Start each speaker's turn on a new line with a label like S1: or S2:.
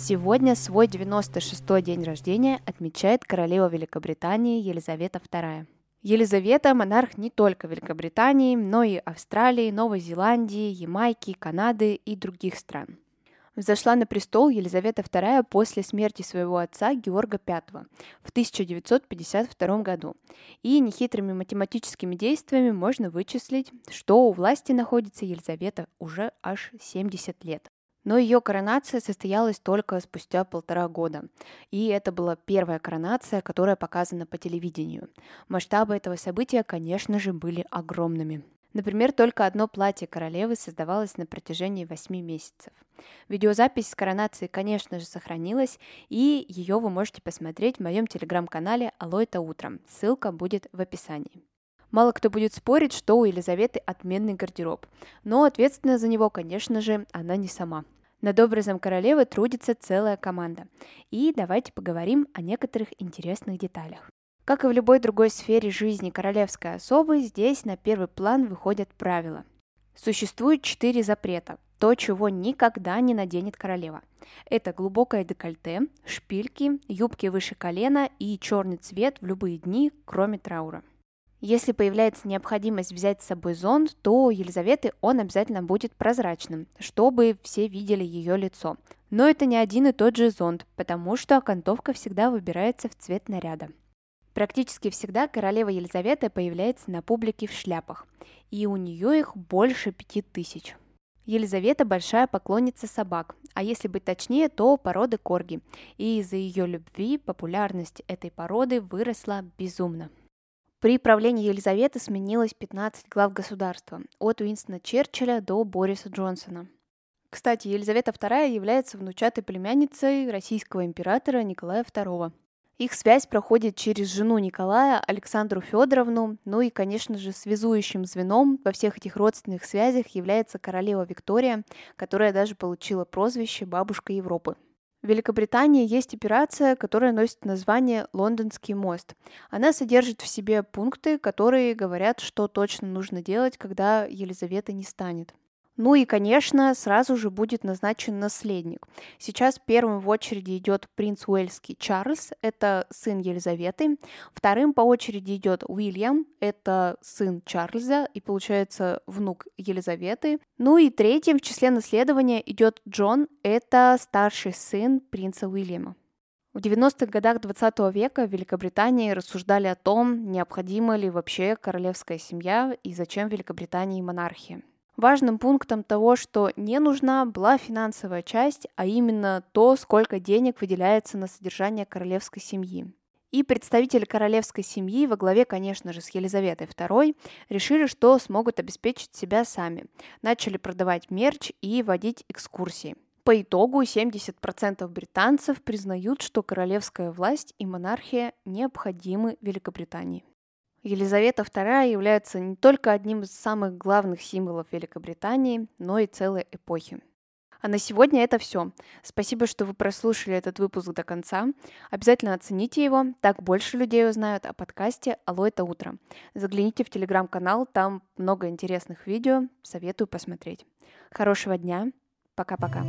S1: Сегодня свой 96-й день рождения отмечает королева Великобритании Елизавета II. Елизавета – монарх не только Великобритании, но и Австралии, Новой Зеландии, Ямайки, Канады и других стран. Взошла на престол Елизавета II после смерти своего отца Георга V в 1952 году. И нехитрыми математическими действиями можно вычислить, что у власти находится Елизавета уже аж 70 лет. Но ее коронация состоялась только спустя полтора года. И это была первая коронация, которая показана по телевидению. Масштабы этого события, конечно же, были огромными. Например, только одно платье королевы создавалось на протяжении 8 месяцев. Видеозапись с коронацией, конечно же, сохранилась, и ее вы можете посмотреть в моем телеграм-канале «Алло, это утром». Ссылка будет в описании. Мало кто будет спорить, что у Елизаветы отменный гардероб, но ответственна за него, конечно же, она не сама. Над образом королевы трудится целая команда. И давайте поговорим о некоторых интересных деталях. Как и в любой другой сфере жизни королевской особы, здесь на первый план выходят правила. Существует четыре запрета, то, чего никогда не наденет королева. Это глубокое декольте, шпильки, юбки выше колена и черный цвет в любые дни, кроме траура. Если появляется необходимость взять с собой зонт, то у Елизаветы он обязательно будет прозрачным, чтобы все видели ее лицо. Но это не один и тот же зонт, потому что окантовка всегда выбирается в цвет наряда. Практически всегда королева Елизавета появляется на публике в шляпах, и у нее их больше пяти тысяч. Елизавета большая поклонница собак, а если быть точнее, то породы корги, и из-за ее любви популярность этой породы выросла безумно. При правлении Елизаветы сменилось 15 глав государства, от Уинстона Черчилля до Бориса Джонсона. Кстати, Елизавета II является внучатой племянницей российского императора Николая II. Их связь проходит через жену Николая, Александру Федоровну, ну и, конечно же, связующим звеном во всех этих родственных связях является королева Виктория, которая даже получила прозвище «Бабушка Европы». В Великобритании есть операция, которая носит название «Лондонский мост». Она содержит в себе пункты, которые говорят, что точно нужно делать, когда Елизавета не станет. Ну и, конечно, сразу же будет назначен наследник. Сейчас первым в очереди идет принц Уэльский Чарльз, это сын Елизаветы. Вторым по очереди идет Уильям, это сын Чарльза и, получается, внук Елизаветы. Ну и третьим в числе наследования идет Джон, это старший сын принца Уильяма. В 90-х годах 20 века в Великобритании рассуждали о том, необходима ли вообще королевская семья и зачем Великобритании монархия. Важным пунктом того, что не нужна была финансовая часть, а именно то, сколько денег выделяется на содержание королевской семьи. И представители королевской семьи во главе, конечно же, с Елизаветой II решили, что смогут обеспечить себя сами. Начали продавать мерч и водить экскурсии. По итогу 70% британцев признают, что королевская власть и монархия необходимы Великобритании. Елизавета II является не только одним из самых главных символов Великобритании, но и целой эпохи. А на сегодня это все. Спасибо, что вы прослушали этот выпуск до конца. Обязательно оцените его, так больше людей узнают о подкасте «Алло, это утро». Загляните в телеграм-канал, там много интересных видео, советую посмотреть. Хорошего дня, пока-пока.